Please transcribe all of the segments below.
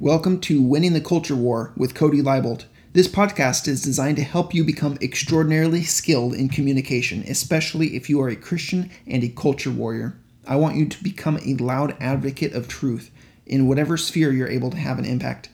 Welcome to Winning the Culture War with Cody Libolt. This podcast is designed to help you become extraordinarily skilled in communication, especially if you are a Christian and a culture warrior. I want you to become a loud advocate of truth in whatever sphere you're able to have an impact.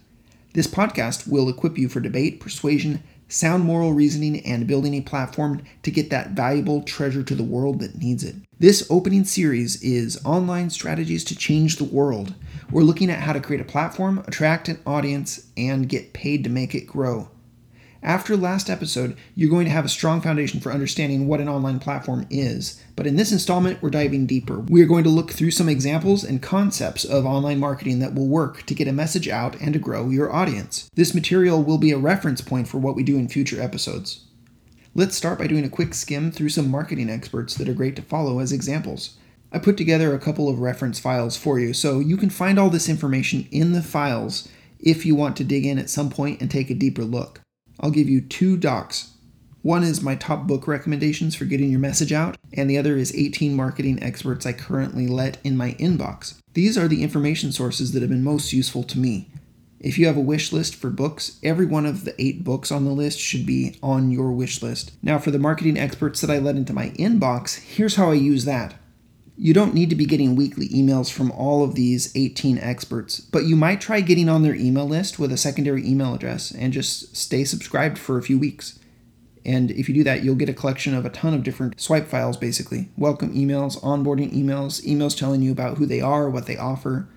This podcast will equip you for debate, persuasion, sound moral reasoning, and building a platform to get that valuable treasure to the world that needs it. This opening series is Online Strategies to Change the World. We're looking at how to create a platform, attract an audience, and get paid to make it grow. After last episode, you're going to have a strong foundation for understanding what an online platform is. But in this installment, we're diving deeper. We are going to look through some examples and concepts of online marketing that will work to get a message out and to grow your audience. This material will be a reference point for what we do in future episodes. Let's start by doing a quick skim through some marketing experts that are great to follow as examples. I put together a couple of reference files for you, so you can find all this information in the files if you want to dig in at some point and take a deeper look. I'll give you two docs. One is my top book recommendations for getting your message out, and the other is 18 marketing experts I currently let in my inbox. These are the information sources that have been most useful to me. If you have a wish list for books, every one of the eight books on the list should be on your wish list. Now, for the marketing experts that I let into my inbox, here's how I use that. You don't need to be getting weekly emails from all of these 18 experts, but you might try getting on their email list with a secondary email address and just stay subscribed for a few weeks. And if you do that, you'll get a collection of a ton of different swipe files basically welcome emails, onboarding emails, emails telling you about who they are, what they offer,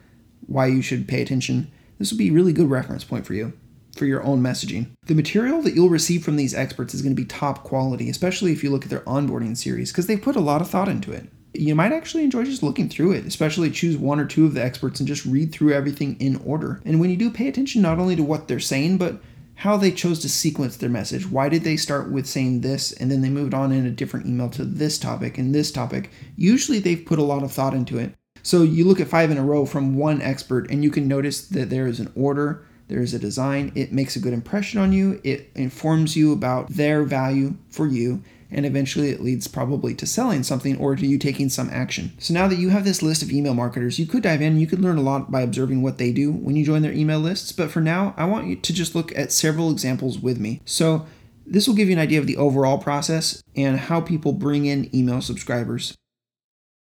why you should pay attention. This will be a really good reference point for you for your own messaging. The material that you'll receive from these experts is going to be top quality, especially if you look at their onboarding series, because they've put a lot of thought into it you might actually enjoy just looking through it, especially choose one or two of the experts and just read through everything in order. And when you do, pay attention not only to what they're saying, but how they chose to sequence their message. Why did they start with saying this and then they moved on in a different email to this topic and this topic? Usually they've put a lot of thought into it. So you look at five in a row from one expert and you can notice that there is an order, there is a design, it makes a good impression on you, it informs you about their value for you, and eventually it leads probably to selling something or to you taking some action. So now that you have this list of email marketers, you could dive in, you could learn a lot by observing what they do when you join their email lists, but for now, I want you to just look at several examples with me. So this will give you an idea of the overall process and how people bring in email subscribers.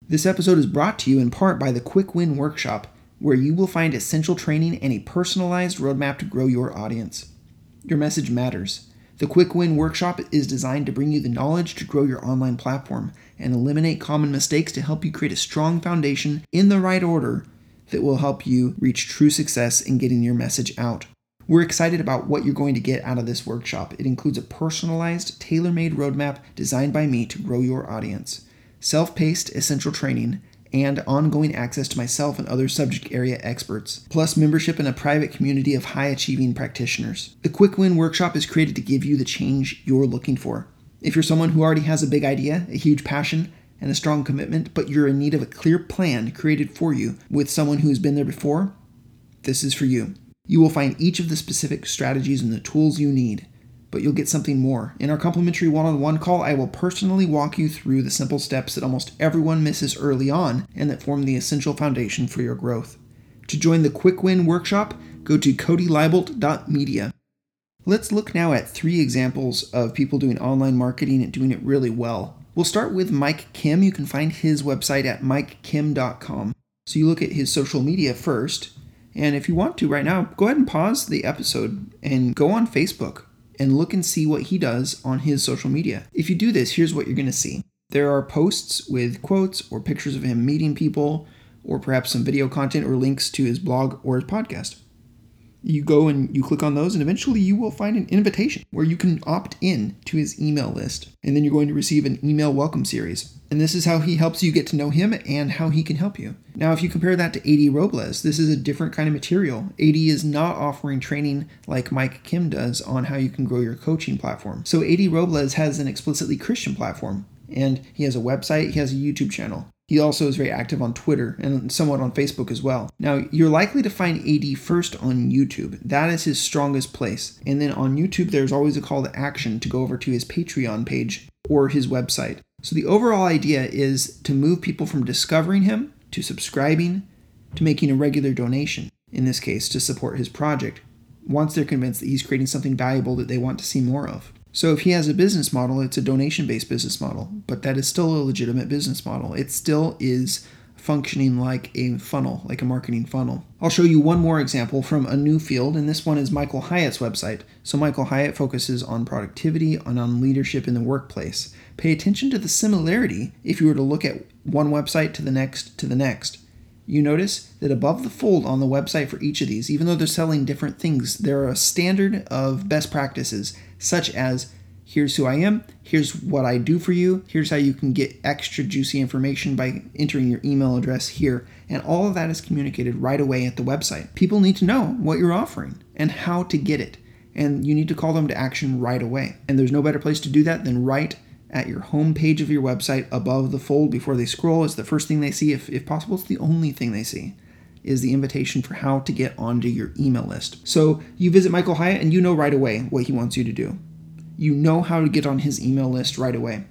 This episode is brought to you in part by the Quick Win Workshop, where you will find essential training and a personalized roadmap to grow your audience. Your message matters. The Quick Win Workshop is designed to bring you the knowledge to grow your online platform and eliminate common mistakes to help you create a strong foundation in the right order that will help you reach true success in getting your message out. We're excited about what you're going to get out of this workshop. It includes a personalized, tailor made roadmap designed by me to grow your audience, self paced essential training, and ongoing access to myself and other subject area experts, plus membership in a private community of high achieving practitioners. The Quick Win Workshop is created to give you the change you're looking for. If you're someone who already has a big idea, a huge passion, and a strong commitment, but you're in need of a clear plan created for you with someone who's been there before, this is for you. You will find each of the specific strategies and the tools you need but you'll get something more. In our complimentary one on one call, I will personally walk you through the simple steps that almost everyone misses early on and that form the essential foundation for your growth. To join the Quick Win workshop, go to codylibolt.media. Let's look now at three examples of people doing online marketing and doing it really well. We'll start with Mike Kim. You can find his website at mikekim.com. So you look at his social media first. And if you want to right now, go ahead and pause the episode and go on Facebook and look and see what he does on his social media. If you do this, here's what you're going to see there are posts with quotes or pictures of him meeting people, or perhaps some video content or links to his blog or his podcast. You go and you click on those, and eventually you will find an invitation where you can opt in to his email list. And then you're going to receive an email welcome series. And this is how he helps you get to know him and how he can help you. Now, if you compare that to AD Robles, this is a different kind of material. AD is not offering training like Mike Kim does on how you can grow your coaching platform. So, AD Robles has an explicitly Christian platform, and he has a website, he has a YouTube channel. He also is very active on Twitter and somewhat on Facebook as well. Now, you're likely to find AD first on YouTube. That is his strongest place. And then on YouTube, there's always a call to action to go over to his Patreon page or his website. So the overall idea is to move people from discovering him to subscribing to making a regular donation. in this case, to support his project, once they're convinced that he's creating something valuable that they want to see more of. So if he has a business model, it's a donation based business model, but that is still a legitimate business model. It still is functioning like a funnel, like a marketing funnel. I'll show you one more example from a new field, and this one is Michael Hyatt's website. So Michael Hyatt focuses on productivity and on leadership in the workplace. Pay attention to the similarity if you were to look at one website to the next to the next. You notice that above the fold on the website for each of these, even though they're selling different things, there are a standard of best practices, such as here's who I am, here's what I do for you, here's how you can get extra juicy information by entering your email address here. And all of that is communicated right away at the website. People need to know what you're offering and how to get it. And you need to call them to action right away. And there's no better place to do that than right at your home page of your website above the fold before they scroll. It's the first thing they see. If, if possible, it's the only thing they see is the invitation for how to get onto your email list. So you visit Michael Hyatt and you know right away what he wants you to do. You know how to get on his email list right away.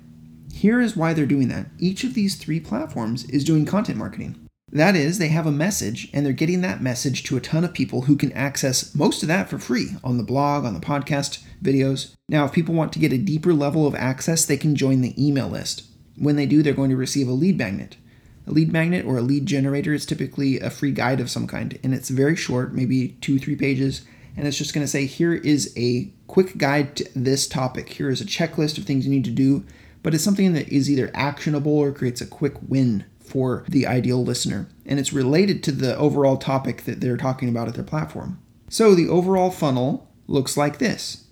Here is why they're doing that. Each of these three platforms is doing content marketing. That is, they have a message and they're getting that message to a ton of people who can access most of that for free on the blog, on the podcast, videos. Now, if people want to get a deeper level of access, they can join the email list. When they do, they're going to receive a lead magnet. A lead magnet or a lead generator is typically a free guide of some kind, and it's very short, maybe two, three pages, and it's just going to say, here is a quick guide to this topic. Here is a checklist of things you need to do, but it's something that is either actionable or creates a quick win for the ideal listener, and it's related to the overall topic that they're talking about at their platform. So the overall funnel looks like this.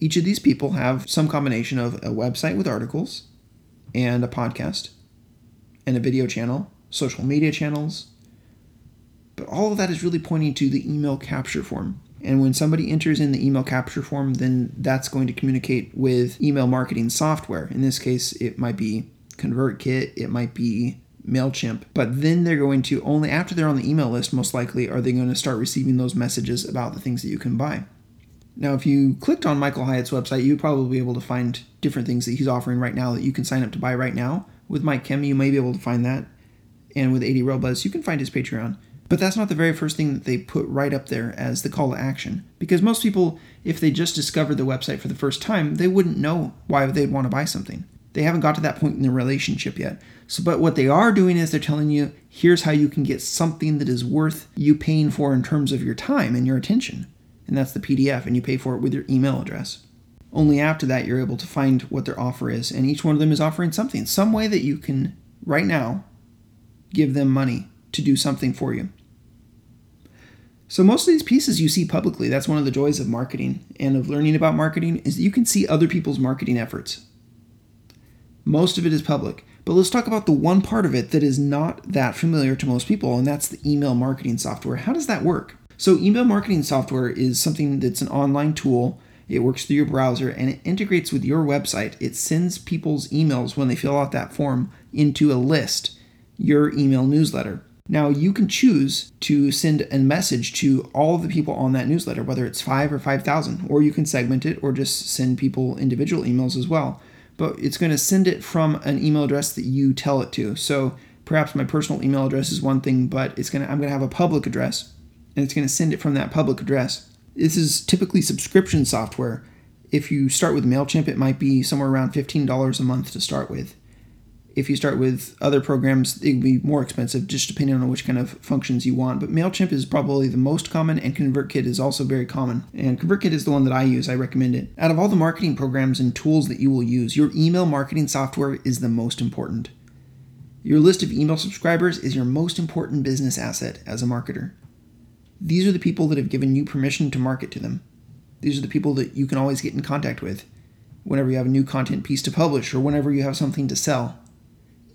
Each of these people have some combination of a website with articles and a podcast and a video channel, social media channels. But all of that is really pointing to the email capture form. And when somebody enters in the email capture form, then that's going to communicate with email marketing software. In this case, it might be ConvertKit, it might be MailChimp. But then they're going to, only after they're on the email list, most likely, are they going to start receiving those messages about the things that you can buy. Now, if you clicked on Michael Hyatt's website, you'd probably be able to find different things that he's offering right now that you can sign up to buy right now. With Mike Kim, you may be able to find that. And with AD Robles, you can find his Patreon. But that's not the very first thing that they put right up there as the call to action. Because most people, if they just discovered the website for the first time, they wouldn't know why they'd want to buy something. They haven't got to that point in their relationship yet. So, but what they are doing is they're telling you, here's how you can get something that is worth you paying for in terms of your time and your attention. And that's the PDF, and you pay for it with your email address. Only after that, you're able to find what their offer is. And each one of them is offering something, some way that you can, right now, give them money to do something for you. So most of these pieces you see publicly. That's one of the joys of marketing and of learning about marketing is that you can see other people's marketing efforts. Most of it is public. But let's talk about the one part of it that is not that familiar to most people, and that's the email marketing software. How does that work? So, email marketing software is something that's an online tool. It works through your browser and it integrates with your website. It sends people's emails when they fill out that form into a list, your email newsletter. Now, you can choose to send a message to all of the people on that newsletter, whether it's five or 5,000, or you can segment it or just send people individual emails as well but it's going to send it from an email address that you tell it to. So perhaps my personal email address is one thing, but it's going to I'm going to have a public address and it's going to send it from that public address. This is typically subscription software. If you start with MailChimp, it might be somewhere around $15 a month to start with. If you start with other programs, it would be more expensive, just depending on which kind of functions you want. But MailChimp is probably the most common, and ConvertKit is also very common. And ConvertKit is the one that I use. I recommend it. Out of all the marketing programs and tools that you will use, your email marketing software is the most important. Your list of email subscribers is your most important business asset as a marketer. These are the people that have given you permission to market to them. These are the people that you can always get in contact with whenever you have a new content piece to publish or whenever you have something to sell.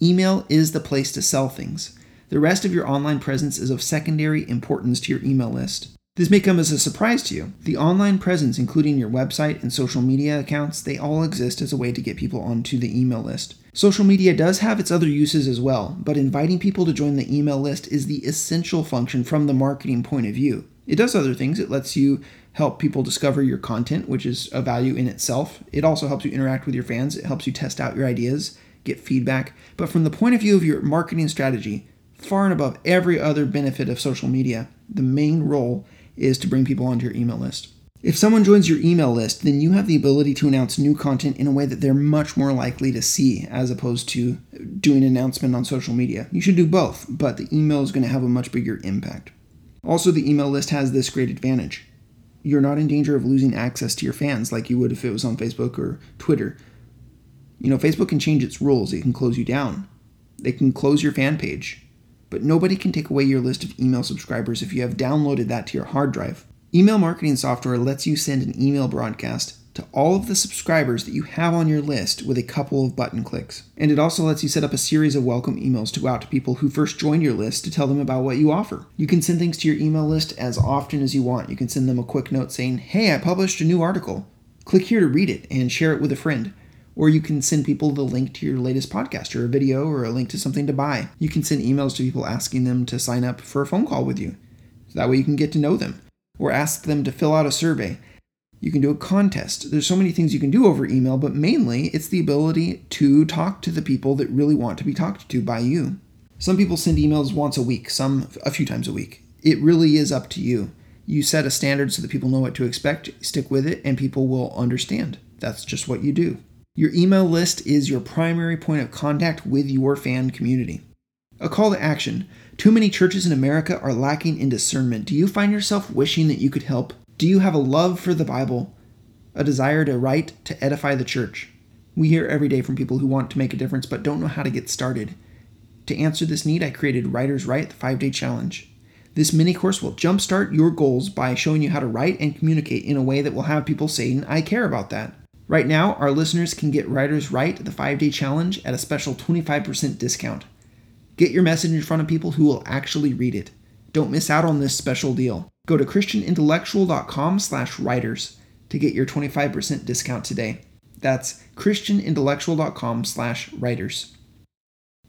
Email is the place to sell things. The rest of your online presence is of secondary importance to your email list. This may come as a surprise to you. The online presence, including your website and social media accounts, they all exist as a way to get people onto the email list. Social media does have its other uses as well, but inviting people to join the email list is the essential function from the marketing point of view. It does other things. It lets you help people discover your content, which is a value in itself. It also helps you interact with your fans. It helps you test out your ideas get feedback. But from the point of view of your marketing strategy, far and above every other benefit of social media, The main role is to bring people onto your email list. If someone joins your email list, then you have the ability to announce new content in a way that they're much more likely to see as opposed to doing an announcement on social media. You should do both, but the email is going to have a much bigger impact. Also, the email list has this great advantage. You're not in danger of losing access to your fans like you would if it was on Facebook or Twitter. You know, Facebook can change its rules, it can close you down, they can close your fan page, but nobody can take away your list of email subscribers if you have downloaded that to your hard drive. Email marketing software lets you send an email broadcast to all of the subscribers that you have on your list with a couple of button clicks. And it also lets you set up a series of welcome emails to go out to people who first joined your list to tell them about what you offer. You can send things to your email list as often as you want. You can send them a quick note saying, Hey, I published a new article. Click here to read it and share it with a friend. Or you can send people the link to your latest podcast or a video or a link to something to buy. You can send emails to people asking them to sign up for a phone call with you. So that way you can get to know them or ask them to fill out a survey. You can do a contest. There's so many things you can do over email, but mainly it's the ability to talk to the people that really want to be talked to by you. Some people send emails once a week, some a few times a week. It really is up to you. You set a standard so that people know what to expect, stick with it, and people will understand. That's just what you do. Your email list is your primary point of contact with your fan community. A call to action. Too many churches in America are lacking in discernment. Do you find yourself wishing that you could help? Do you have a love for the Bible, a desire to write to edify the church? We hear every day from people who want to make a difference but don't know how to get started. To answer this need, I created Writers Write, the five day challenge. This mini course will jumpstart your goals by showing you how to write and communicate in a way that will have people saying, I care about that. Right now, our listeners can get Writers Write, the five day challenge, at a special 25% discount. Get your message in front of people who will actually read it. Don't miss out on this special deal. Go to christianintellectual.com slash writers to get your 25% discount today. That's christianintellectual.com slash writers.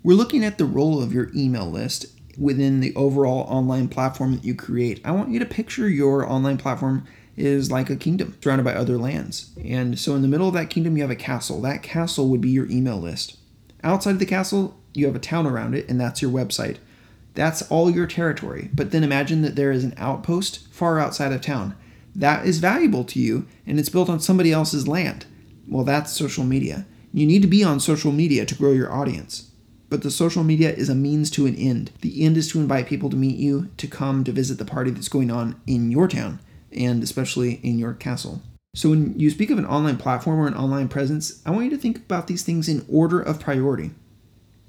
We're looking at the role of your email list within the overall online platform that you create. I want you to picture your online platform is like a kingdom surrounded by other lands. And so in the middle of that kingdom, you have a castle. That castle would be your email list. Outside of the castle, you have a town around it, and that's your website. That's all your territory. But then imagine that there is an outpost far outside of town. That is valuable to you, and it's built on somebody else's land. Well, that's social media. You need to be on social media to grow your audience. But the social media is a means to an end. The end is to invite people to meet you, to come to visit the party that's going on in your town, and especially in your castle. So, when you speak of an online platform or an online presence, I want you to think about these things in order of priority.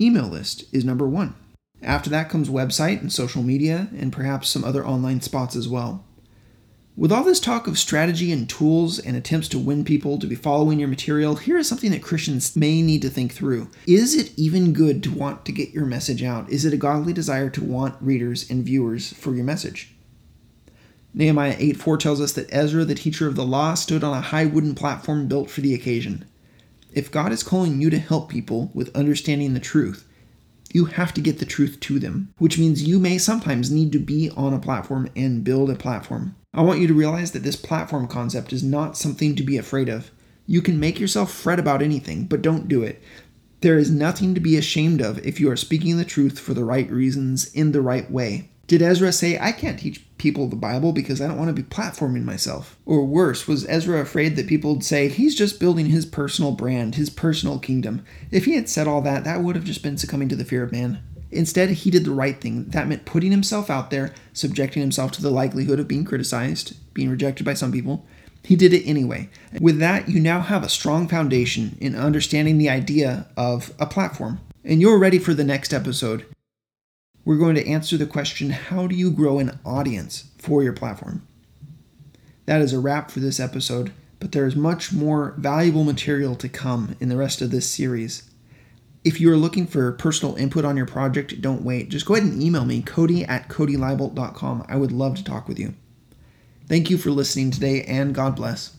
Email list is number one. After that comes website and social media, and perhaps some other online spots as well. With all this talk of strategy and tools and attempts to win people to be following your material, here is something that Christians may need to think through. Is it even good to want to get your message out? Is it a godly desire to want readers and viewers for your message? Nehemiah 8:4 tells us that Ezra, the teacher of the law, stood on a high wooden platform built for the occasion. If God is calling you to help people with understanding the truth, you have to get the truth to them, which means you may sometimes need to be on a platform and build a platform. I want you to realize that this platform concept is not something to be afraid of. You can make yourself fret about anything, but don't do it. There is nothing to be ashamed of if you are speaking the truth for the right reasons in the right way. Did Ezra say, I can't teach people of the Bible because I don't want to be platforming myself? Or worse, was Ezra afraid that people would say, he's just building his personal brand, his personal kingdom? If he had said all that, that would have just been succumbing to the fear of man. Instead, he did the right thing. That meant putting himself out there, subjecting himself to the likelihood of being criticized, being rejected by some people. He did it anyway. With that, you now have a strong foundation in understanding the idea of a platform. And you're ready for the next episode we're going to answer the question how do you grow an audience for your platform? That is a wrap for this episode, but there is much more valuable material to come in the rest of this series. If you are looking for personal input on your project, don't wait. Just go ahead and email me, cody at codylibolt.com. I would love to talk with you. Thank you for listening today, and God bless.